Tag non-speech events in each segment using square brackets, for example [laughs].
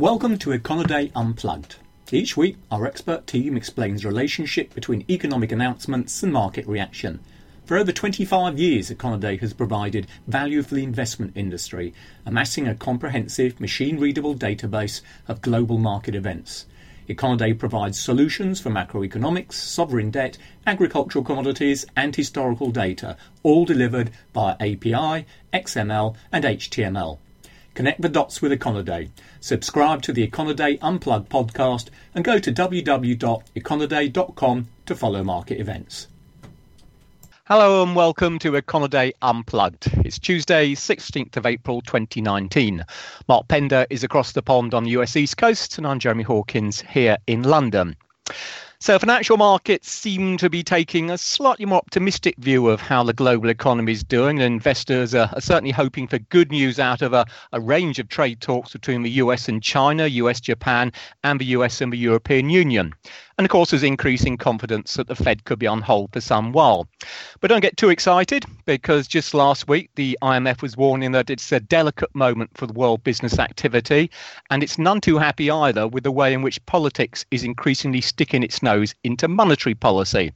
Welcome to Econoday Unplugged. Each week, our expert team explains the relationship between economic announcements and market reaction. For over 25 years, Econoday has provided value for the investment industry, amassing a comprehensive, machine readable database of global market events. Econoday provides solutions for macroeconomics, sovereign debt, agricultural commodities, and historical data, all delivered via API, XML, and HTML. Connect the dots with Econoday. Subscribe to the Econoday Unplugged podcast and go to www.econoday.com to follow market events. Hello and welcome to Econoday Unplugged. It's Tuesday, 16th of April 2019. Mark Pender is across the pond on the US East Coast, and I'm Jeremy Hawkins here in London. So, financial markets seem to be taking a slightly more optimistic view of how the global economy is doing. And investors are, are certainly hoping for good news out of a, a, range of trade talks between the US and China, US, Japan, and the US and the European Union. And of course, there's increasing confidence that the Fed could be on hold for some while. But don't get too excited because just last week, the IMF was warning that it's a delicate moment for the world business activity. And it's none too happy either with the way in which politics is increasingly sticking its nose into monetary policy.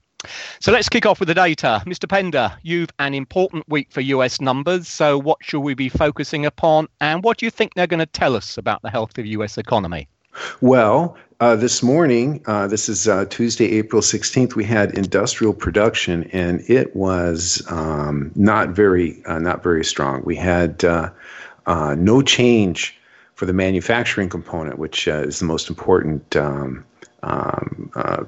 So let's kick off with the data. Mr. Pender, you've an important week for US numbers. So what should we be focusing upon? And what do you think they're going to tell us about the health of the US economy? Well, uh, this morning, uh, this is uh, Tuesday, April 16th, we had industrial production, and it was um, not very uh, not very strong. We had uh, uh, no change for the manufacturing component, which is the most important um, um, uh,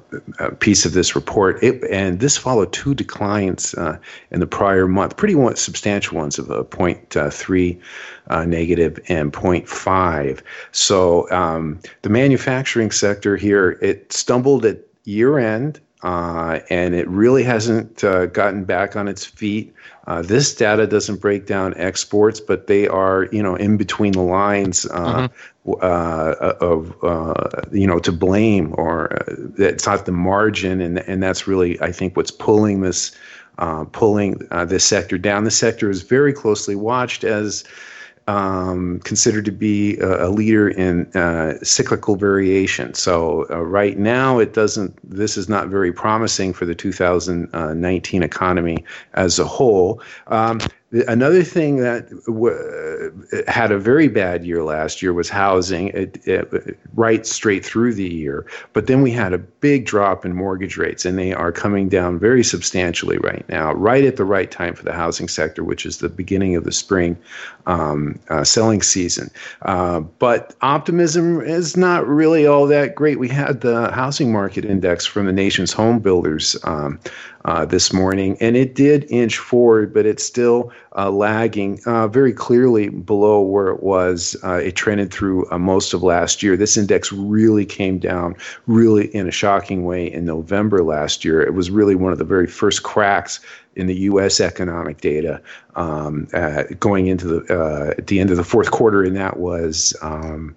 piece of this report. It, and this followed two declines uh, in the prior month, pretty one, substantial ones of a 0.3 uh, negative and 0.5. So um, the manufacturing sector here, it stumbled at year end. Uh, and it really hasn't uh, gotten back on its feet. Uh, this data doesn't break down exports, but they are, you know, in between the lines. Uh, mm-hmm uh, of uh, you know to blame or uh, it's not the margin and and that's really I think what's pulling this uh, pulling uh, this sector down. The sector is very closely watched as um, considered to be a, a leader in uh, cyclical variation. So uh, right now, it doesn't. This is not very promising for the 2019 economy as a whole. Um, Another thing that w- had a very bad year last year was housing, it, it, right straight through the year. But then we had a big drop in mortgage rates, and they are coming down very substantially right now, right at the right time for the housing sector, which is the beginning of the spring um, uh, selling season. Uh, but optimism is not really all that great. We had the housing market index from the nation's home builders um, uh, this morning, and it did inch forward, but it's still uh, lagging uh, very clearly below where it was. Uh, it trended through uh, most of last year. This index really came down, really in a shocking way in November last year. It was really one of the very first cracks in the U.S. economic data um, uh, going into the at the end of the fourth quarter, and that was. Um,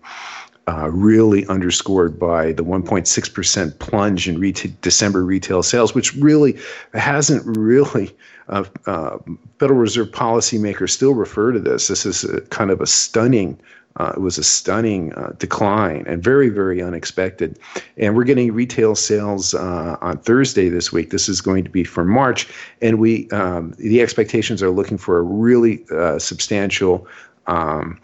uh, really underscored by the 1.6% plunge in December retail sales, which really hasn't really, uh, uh, Federal Reserve policymakers still refer to this. This is kind of a stunning, uh, it was a stunning uh, decline and very, very unexpected. And we're getting retail sales uh, on Thursday this week. This is going to be for March. And we, um, the expectations are looking for a really substantial um,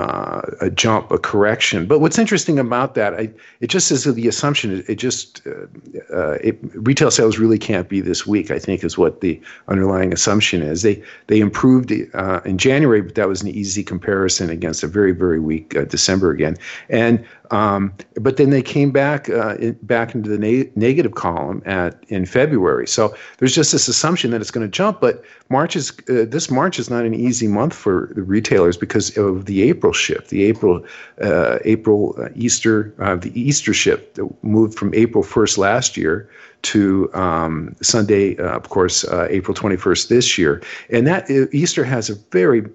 uh, a jump, a correction. But what's interesting about that, I, it just is the assumption. It, it just uh, uh, it, retail sales really can't be this weak. I think is what the underlying assumption is. They they improved uh, in January, but that was an easy comparison against a very very weak uh, December again. And um, but then they came back in, back into the na- negative column at in February. So there's just this assumption that it's going to jump. But March is this March is not an easy month for the retailers because of the April shift. The April uh, April uh, Easter uh, the Easter shift moved from April 1st last year to um, Sunday, uh, of course, April 21st this year. And that Easter has a very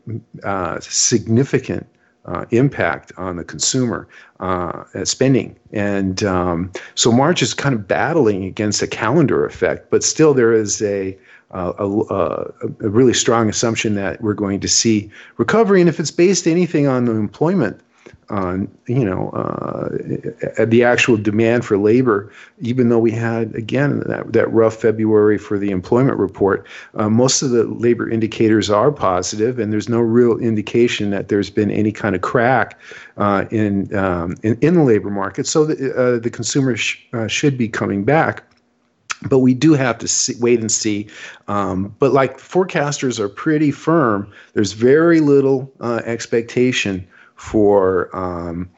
significant uh, impact on the consumer uh, spending. And um, so March is kind of battling against a calendar effect, but still there is a, a, a, really strong assumption that we're going to see recovery. And if it's based anything on the employment on you know uh, the actual demand for labor, even though we had again that, that rough February for the employment report, uh, most of the labor indicators are positive, and there's no real indication that there's been any kind of crack uh, in, um, in, in the labor market. So the, uh, the consumer sh- uh, should be coming back but we do have to see, wait and see. Um, but like forecasters are pretty firm, there's very little uh, expectation for um,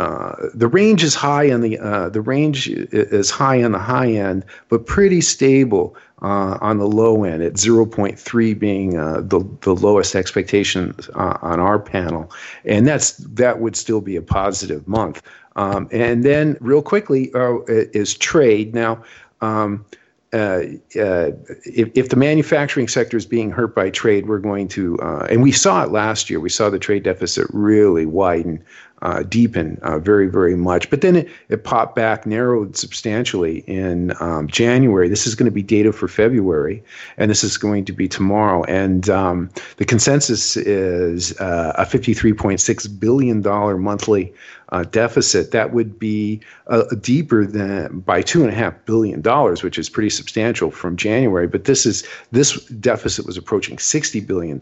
uh, the range is high on the uh, the range is high on the high end, but pretty stable uh, on the low end at 0.3 being uh, the the lowest expectation uh, on our panel, and that's that would still be a positive month. Um, and then real quickly is trade now. Um, uh, uh, if, if, the manufacturing sector is being hurt by trade, we're going to, uh, and we saw it last year. We saw the trade deficit really widen uh, deepen uh, very, very much. But then it, it popped back, narrowed substantially in um, January. This is going to be data for February, and this is going to be tomorrow. And um, the consensus is uh, a $53.6 billion monthly uh, deficit. That would be uh, deeper than by $2.5 billion, which is pretty substantial from January. But this is this deficit was approaching $60 billion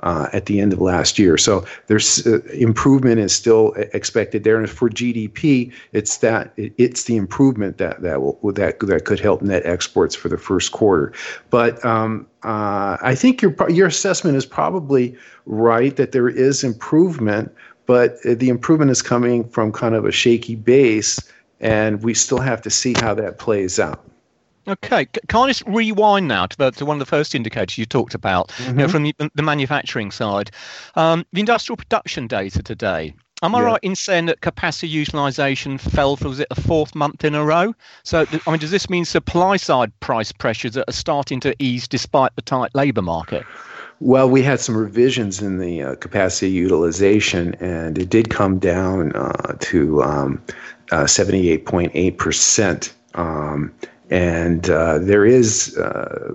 uh, at the end of last year. So there's improvement is still expected there. And for GDP, it's that it's the improvement that that will that that could help net exports for the first quarter. But um, uh, I think your your assessment is probably right that there is improvement, but the improvement is coming from kind of a shaky base, and we still have to see how that plays out. Okay, can I just rewind now to, the, to one of the first indicators you talked about, mm-hmm. you know, mm-hmm. from the, the manufacturing side, um, the industrial production data today. Am I yeah. right in saying that capacity utilization fell for was it the fourth month in a row? So, I mean, does this mean supply side price pressures are starting to ease despite the tight labour market? Well, we had some revisions in the uh, capacity utilization, and it did come down uh, to um, uh, 78.8%. Um, and uh, there is uh,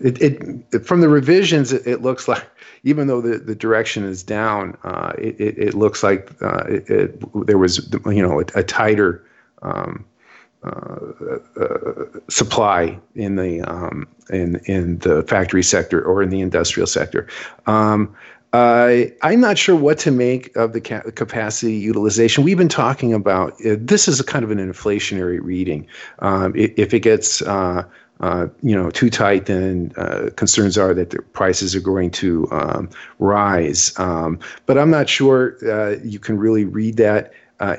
it, it, from the revisions it, it, looks like even though the, the direction is down uh, it, it, looks like uh, there was you know a, a tighter um, uh, uh, supply in the um, in in the factory sector or in the industrial sector. Um, uh, I'm not sure what to make of the ca- capacity utilization. We've been talking about uh, this is a kind of an inflationary reading. Um, if, if, it gets uh, uh, you know too tight, then uh, concerns are that the prices are going to um, rise. Um, but I'm not sure uh, you can really read that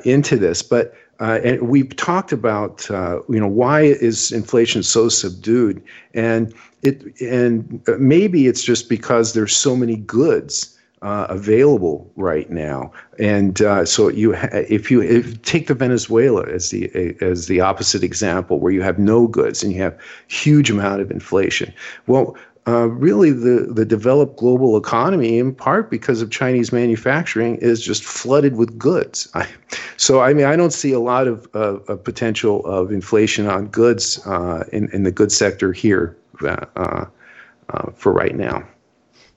into this. But and we've talked about you know why is inflation so subdued and it and maybe it's just because there's so many goods uh, available right now, and uh, so you ha- if you if, take the Venezuela as the as the opposite example, where you have no goods and you have huge amount of inflation. Well, uh, really the, the developed global economy, in part because of Chinese manufacturing, is just flooded with goods. I, so, I mean, I don't see a lot of, of potential of inflation on goods uh, in, in the goods sector here uh, uh, uh, for right now.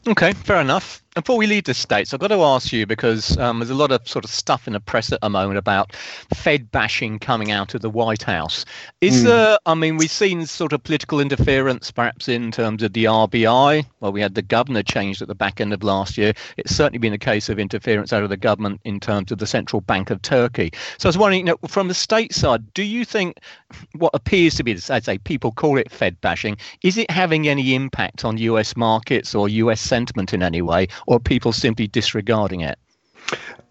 Okay, fair enough. Before we leave the states, I've got to ask you because um, there's a lot of sort of stuff in the press at the moment about Fed bashing coming out of the White House. Is mm. there? I mean, we've seen sort of political interference, perhaps in terms of the RBI. Well, we had the governor changed at the back end of last year. It's certainly been a case of interference out of the government in terms of the Central Bank of Turkey. So I was wondering, you know, from the state side, do you think what appears to be, as I'd say, people call it Fed bashing, is it having any impact on U.S. markets or U.S. sentiment in any way, or people simply disregarding it?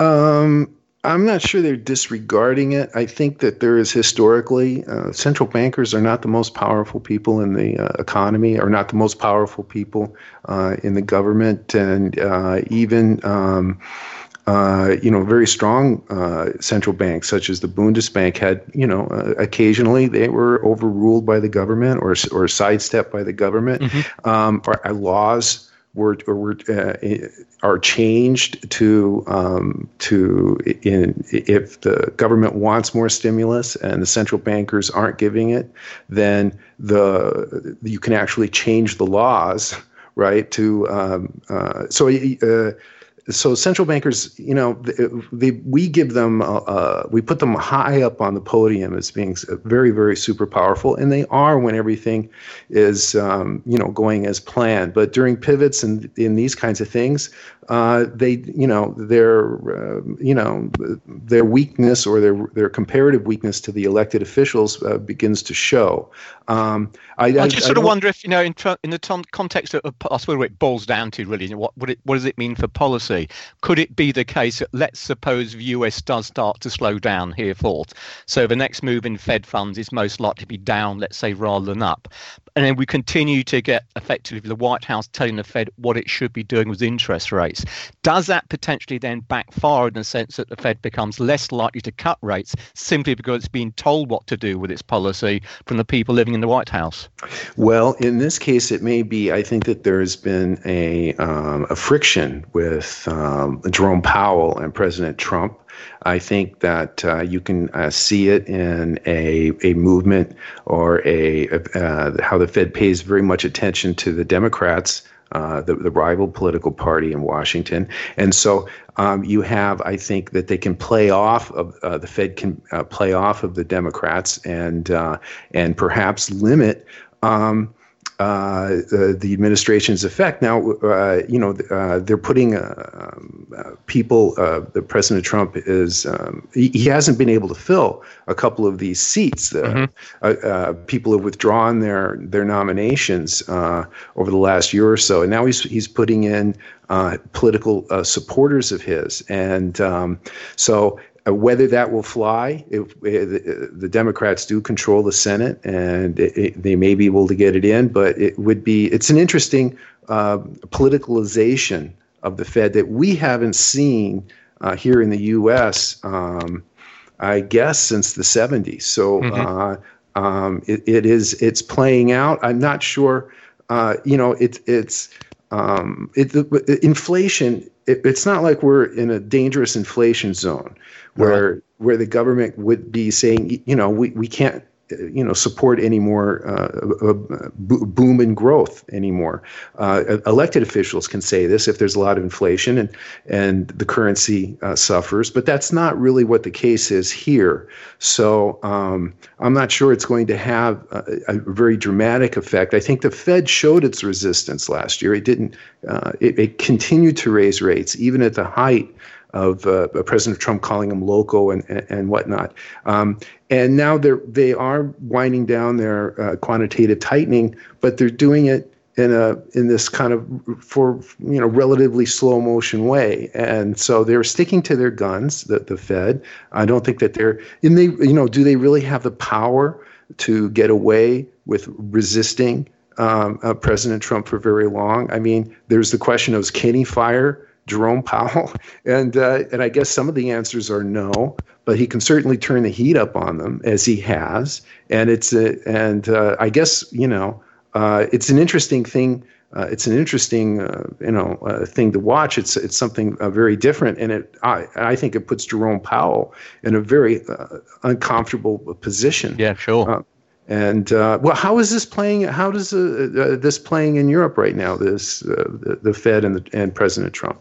Um, I'm not sure they're disregarding it. I think that there is historically, uh, central bankers are not the most powerful people in the uh, economy, are not the most powerful people uh, in the government, and uh, even. Um, uh, you know, very strong uh, central banks such as the Bundesbank had, you know, uh, occasionally they were overruled by the government or or sidestepped by the government. Mm-hmm. Um, or, uh, laws were or were uh, are changed to um, to in if the government wants more stimulus and the central bankers aren't giving it, then the you can actually change the laws, right? To um, uh, so so central bankers, you know, they, we give them, uh, uh, we put them high up on the podium as being very, very super powerful, and they are when everything is, um, you know, going as planned. But during pivots and in these kinds of things, uh, they, you know, their, uh, you know, their weakness or their their comparative weakness to the elected officials uh, begins to show. Um, I, I, just I, sort of wonder if, you know, in, in the ton- context of, I suppose what it boils down to really, what what, it, what does it mean for policy? Could it be the case that let's suppose the US does start to slow down here forth, so the next move in Fed funds is most likely to be down, let's say, rather than up, and then we continue to get effectively the White House telling the Fed what it should be doing with interest rates. Does that potentially then backfire in the sense that the Fed becomes less likely to cut rates simply because it's being told what to do with its policy from the people living in the White House? Well, in this case, it may be. I think that there has been a, um, a friction with um, Jerome Powell and President Trump I think that uh, you can uh, see it in a, a movement or a, uh, how the Fed pays very much attention to the Democrats. Uh, the, the rival political party in Washington. And so um, you have, I think, that they can play off of uh, the Fed can uh, play off of the Democrats and and perhaps limit um, uh, the, the, administration's effect. Now, uh, you know, uh, they're putting uh, uh, people. Uh, the President Trump is um, he, he, hasn't been able to fill a couple of these seats. Mm-hmm. people have withdrawn their their nominations over the last year or so, and now he's he's putting in political supporters of his, and um, so uh, whether that will fly, if, uh, the Democrats do control the Senate, and it, they may be able to get it in, but it would be it's an interesting uh, politicalization of the Fed that we haven't seen uh, here in the U.S. Um, I guess since the 70s. So mm-hmm. Uh, um, it is it's playing out. I'm not sure. Uh, you know, it, it's um, it, inflation. it's not like we're in a dangerous inflation zone where right. where the government would be saying, you know, we, we can't you know support any more uh, uh, boom and growth anymore. Uh, elected officials can say this if there's a lot of inflation and and the currency uh, suffers, but that's not really what the case is here. So um, I'm not sure it's going to have a, a, very dramatic effect. I think the Fed showed its resistance last year. It didn't. Uh, it, it continued to raise rates even at the height of uh, President Trump calling them loco and, and, and whatnot. Um, and now they're, they are winding down their uh, quantitative tightening, but they're doing it in a in this kind of for you know relatively slow motion way. And so they're sticking to their guns the, the fed. I don't think that they're and they you know do they really have the power to get away with resisting um, uh, president trump for very long? I mean there's the question of can he fire Jerome Powell? [laughs] And uh, and I guess some of the answers are no, but he can certainly turn the heat up on them as he has. And it's a, and uh, I guess you know uh, it's an interesting thing. Uh, it's an interesting uh, you know uh, thing to watch. It's it's something very different, and it I I think it puts Jerome Powell in a very uncomfortable position. Yeah, sure. And uh, well, how is this playing? How does uh, uh, this playing in Europe right now? This the, the Fed and the, and President Trump.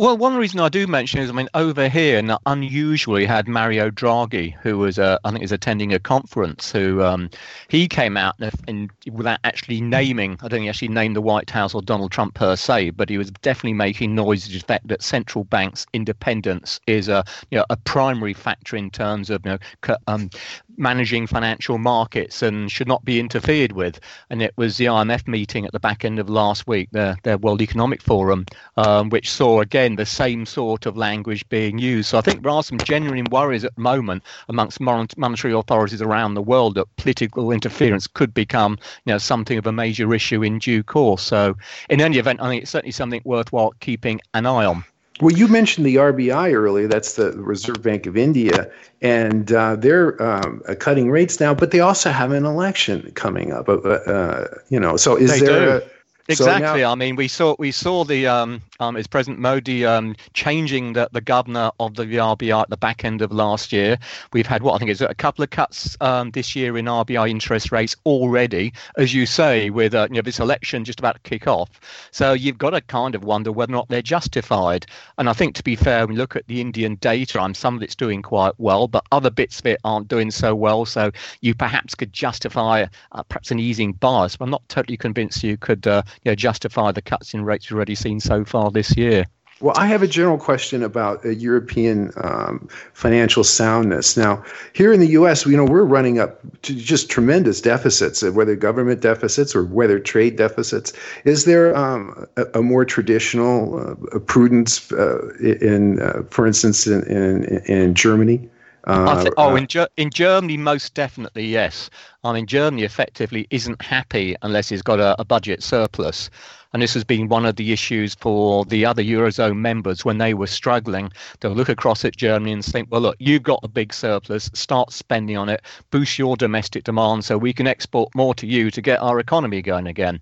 Well, one reason I do mention is, I mean, over here, and unusually had Mario Draghi, who was, uh, I think, is attending a conference. Who um, he came out and, without actually naming, I don't think he actually named the White House or Donald Trump per se, but he was definitely making noise to the fact that central banks' independence is a, you know, a primary factor in terms of, you know, um, managing financial markets and should not be interfered with. And it was the IMF meeting at the back end of last week, their, their World Economic Forum, um, which saw again the same sort of language being used. So I think there are some genuine worries at the moment amongst monetary authorities around the world that political interference could become, you know, something of a major issue in due course. So in any event, I think it's certainly something worthwhile keeping an eye on. Well, you mentioned the RBI earlier. That's the Reserve Bank of India, and uh, they're um, uh, cutting rates now. But they also have an election coming up. Uh, uh you know, so is they there? Exactly. So now, I mean, we saw we saw the um, um, is President Modi um, changing the, the governor of the RBI at the back end of last year. We've had what I think is a couple of cuts um, this year in RBI interest rates already, as you say, with uh, you know this election just about to kick off. So you've got to kind of wonder whether or not they're justified. And I think to be fair, when you look at the Indian data, I'm some of it's doing quite well, but other bits of it aren't doing so well. So you perhaps could justify uh, perhaps an easing bias. But I'm not totally convinced you could. Uh, you know, justify the cuts in rates we've already seen so far this year. Well, I have a general question about uh, European um, financial soundness. Now, here in the U.S., you know, we're running up to just tremendous deficits, uh, whether government deficits or whether trade deficits. Is there um, a, a, more traditional uh, prudence uh, in, uh, for instance, in, in, in Germany? Uh, oh, in, Ger- in Germany, most definitely, yes. I mean, Germany effectively isn't happy unless it's got a, a budget surplus. And this has been one of the issues for the other Eurozone members when they were struggling. They'll look across at Germany and think, well, look, you've got a big surplus, start spending on it, boost your domestic demand so we can export more to you to get our economy going again.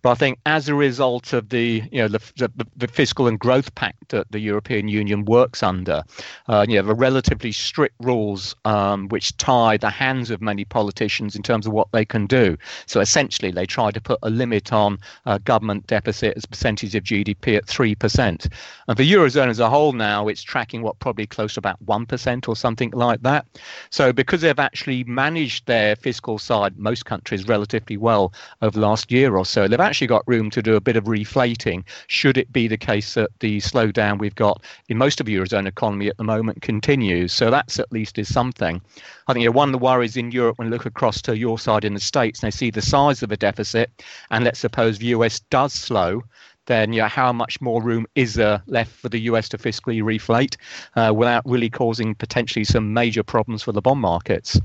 But I think as a result of the, you know, the, the, the fiscal and growth pact that the European Union works under, uh, you know, the relatively strict rules um, which tie the hands of many politicians in terms of what they can do. So essentially, they try to put a limit on uh, government deficit as percentage of GDP at 3%. And for Eurozone as a whole now, it's tracking what probably close to about 1% or something like that. So because they've actually managed their fiscal side, most countries, relatively well over the last year or so, they've actually got room to do a bit of reflating should it be the case that the slowdown we've got in most of the Eurozone economy at the moment continues. So that's at least is something. I think you know, one of the worries in Europe when you look across to your side in the States and they see the size of the deficit, and let's suppose the US does slow, then you know, how much more room is there left for the US to fiscally reflate uh, without really causing potentially some major problems for the bond markets?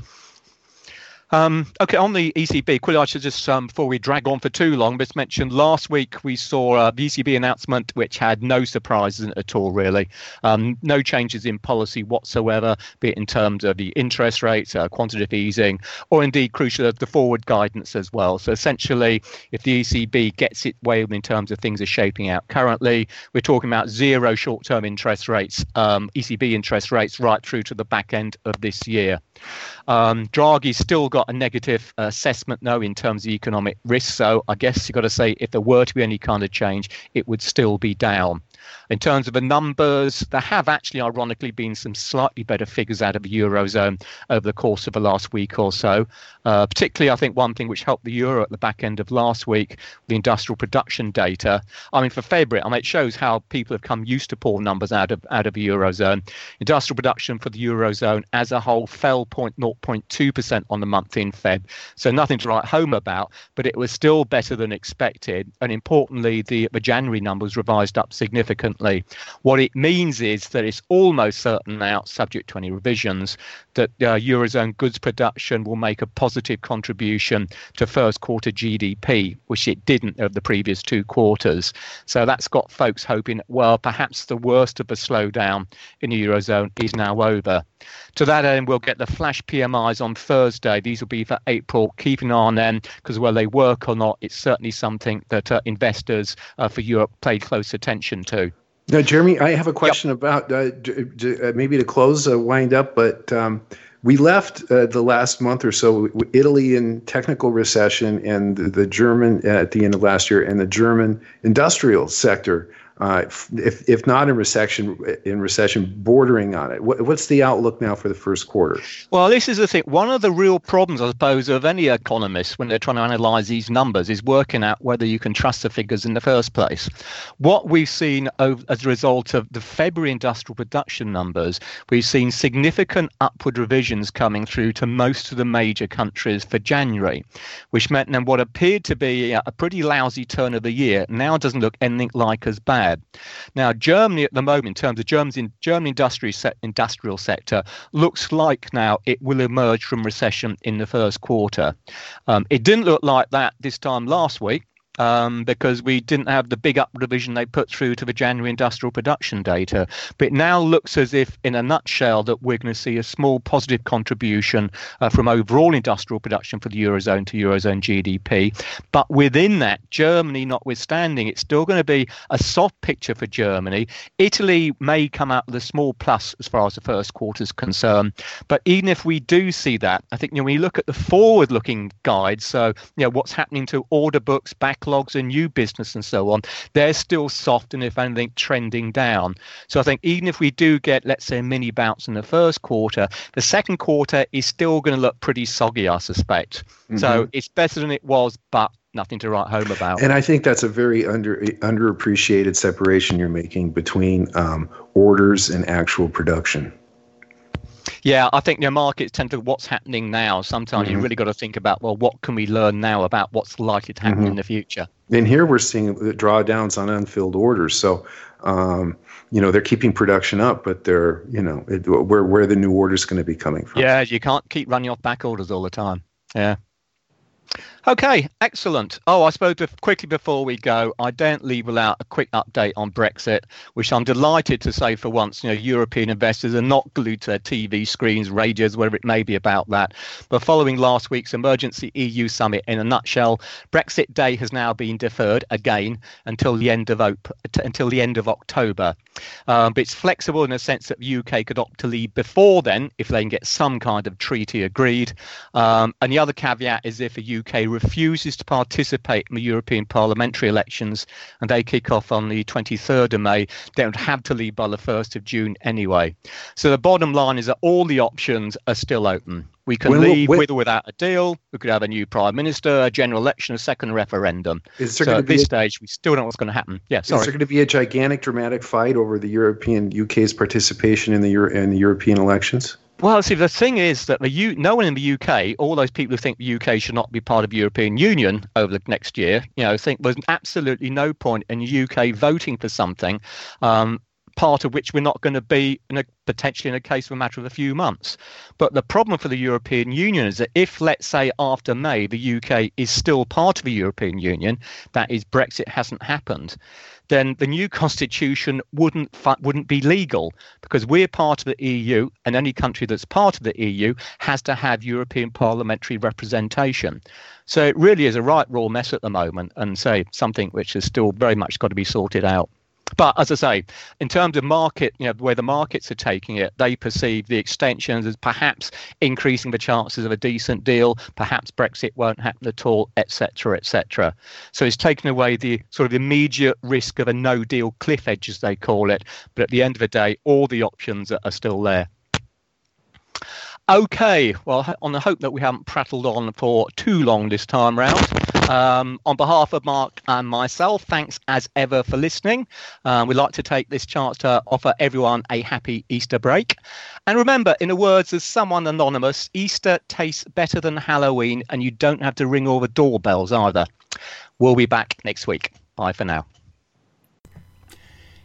Um, okay, on the ECB, quickly, I should just, um, before we drag on for too long, just mention last week we saw uh, the ECB announcement which had no surprises at all, really. Um, no changes in policy whatsoever, be it in terms of the interest rates, uh, quantitative easing, or indeed, crucial, the forward guidance as well. So essentially, if the ECB gets its way in terms of things are shaping out currently, we're talking about zero short term interest rates, um, ECB interest rates, right through to the back end of this year. Um, Draghi's still got a negative assessment now in terms of economic risk. So I guess you've got to say if there were to be any kind of change, it would still be down. In terms of the numbers, there have actually, ironically, been some slightly better figures out of the Eurozone over the course of the last week or so. Uh, particularly, I think one thing which helped the Euro at the back end of last week, the industrial production data. I mean, for February, I mean, it shows how people have come used to poor numbers out of out of the Eurozone. Industrial production for the Eurozone as a whole fell 0.2% on the month in Feb. So nothing to write home about, but it was still better than expected. And importantly, the, the January numbers revised up significantly what it means is that it's almost certain now, subject to any revisions, that uh, Eurozone goods production will make a positive contribution to first quarter GDP, which it didn't of the previous two quarters. So that's got folks hoping, well, perhaps the worst of the slowdown in the Eurozone is now over. To that end, we'll get the flash PMIs on Thursday. These will be for April. Keep an eye on them because whether they work or not, it's certainly something that uh, investors uh, for Europe paid close attention to. Now, Jeremy, I have a question yep. about uh, d- d- uh, maybe to close, uh, wind up, but um, we left uh, the last month or so Italy in technical recession and the, the German at the end of last year and the German industrial sector uh, if if not in recession, in recession bordering on it. What, what's the outlook now for the first quarter? Well, this is the thing. One of the real problems, I suppose, of any economist when they're trying to analyze these numbers is working out whether you can trust the figures in the first place. What we've seen as a result of the February industrial production numbers, we've seen significant upward revisions coming through to most of the major countries for January, which meant then what appeared to be a pretty lousy turn of the year now doesn't look anything like as bad Now, Germany at the moment, in terms of Germany's in, German industry industrial sector, looks like now it will emerge from recession in the first quarter. Um, it didn't look like that this time last week. Um, because we didn't have the big up revision they put through to the January industrial production data. But it now looks as if, in a nutshell, that we're going to see a small positive contribution uh, from overall industrial production for the Eurozone to Eurozone GDP. But within that, Germany notwithstanding, it's still going to be a soft picture for Germany. Italy may come out with a small plus as far as the first quarter is concerned. But even if we do see that, I think you know, when you look at the forward looking guides, so you know what's happening to order books, backlogs, and new business and so on, they're still soft and if anything trending down. So I think even if we do get, let's say, a mini bounce in the first quarter, the second quarter is still going to look pretty soggy, I suspect. Mm-hmm. So it's better than it was, but nothing to write home about. And I think that's a very under underappreciated separation you're making between um, orders and actual production. Yeah, I think your markets tend to what's happening now. Sometimes mm-hmm. you really got to think about well, what can we learn now about what's likely to happen mm-hmm. in the future. And here we're seeing drawdowns on unfilled orders. So, um, you know, they're keeping production up, but they're, you know, it, where where the new orders going to be coming from? Yeah, you can't keep running off back orders all the time. Yeah. Okay, excellent. Oh, I suppose quickly before we go, I don't leave without a quick update on Brexit, which I'm delighted to say for once, you know, European investors are not glued to their TV screens, radios, whatever it may be about that. But following last week's emergency EU summit, in a nutshell, Brexit Day has now been deferred again until the end of op- until the end of October. Um, but it's flexible in the sense that the UK could opt to leave before then if they can get some kind of treaty agreed. Um, and the other caveat is if the UK refuses to participate in the European parliamentary elections and they kick off on the 23rd of May, they would have to leave by the 1st of June anyway. So the bottom line is that all the options are still open. We can when, leave when, with or without a deal. We could have a new prime minister, a general election, a second referendum. Is there so at this a, stage, we still don't know what's going to happen. Yeah, sorry. Is there going to be a gigantic, dramatic fight over the European UK's participation in the Euro, in the European elections? Well, see, the thing is that the U- no one in the UK, all those people who think the UK should not be part of the European Union over the next year, you know, think there's absolutely no point in the UK voting for something um, part of which we're not going to be in a, potentially in a case of a matter of a few months. But the problem for the European Union is that if, let's say, after May, the UK is still part of the European Union, that is, Brexit hasn't happened, then the new constitution wouldn't wouldn't be legal because we're part of the EU, and any country that's part of the EU has to have European parliamentary representation. So it really is a right raw mess at the moment, and say something which has still very much got to be sorted out. But as I say, in terms of market, you know, way the markets are taking it, they perceive the extensions as perhaps increasing the chances of a decent deal. Perhaps Brexit won't happen at all, etc., etc. So it's taken away the sort of immediate risk of a no-deal cliff edge, as they call it. But at the end of the day, all the options are still there. Okay, well, on the hope that we haven't prattled on for too long this time round. Um, on behalf of Mark and myself, thanks as ever for listening. Um, we'd like to take this chance to offer everyone a happy Easter break. And remember, in the words of someone anonymous, Easter tastes better than Halloween, and you don't have to ring all the doorbells either. We'll be back next week. Bye for now.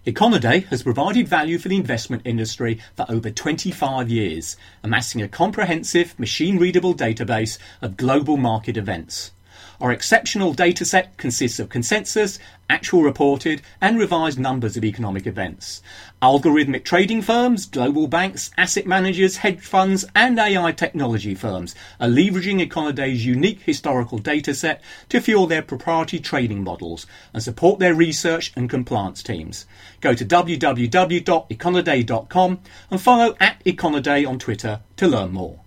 Econoday has provided value for the investment industry for over 25 years, amassing a comprehensive, machine readable database of global market events. Our exceptional dataset consists of consensus, actual reported and revised numbers of economic events. Algorithmic trading firms, global banks, asset managers, hedge funds, and AI technology firms are leveraging Econoday's unique historical dataset to fuel their proprietary trading models and support their research and compliance teams. Go to www.econoday.com and follow at Econoday on Twitter to learn more.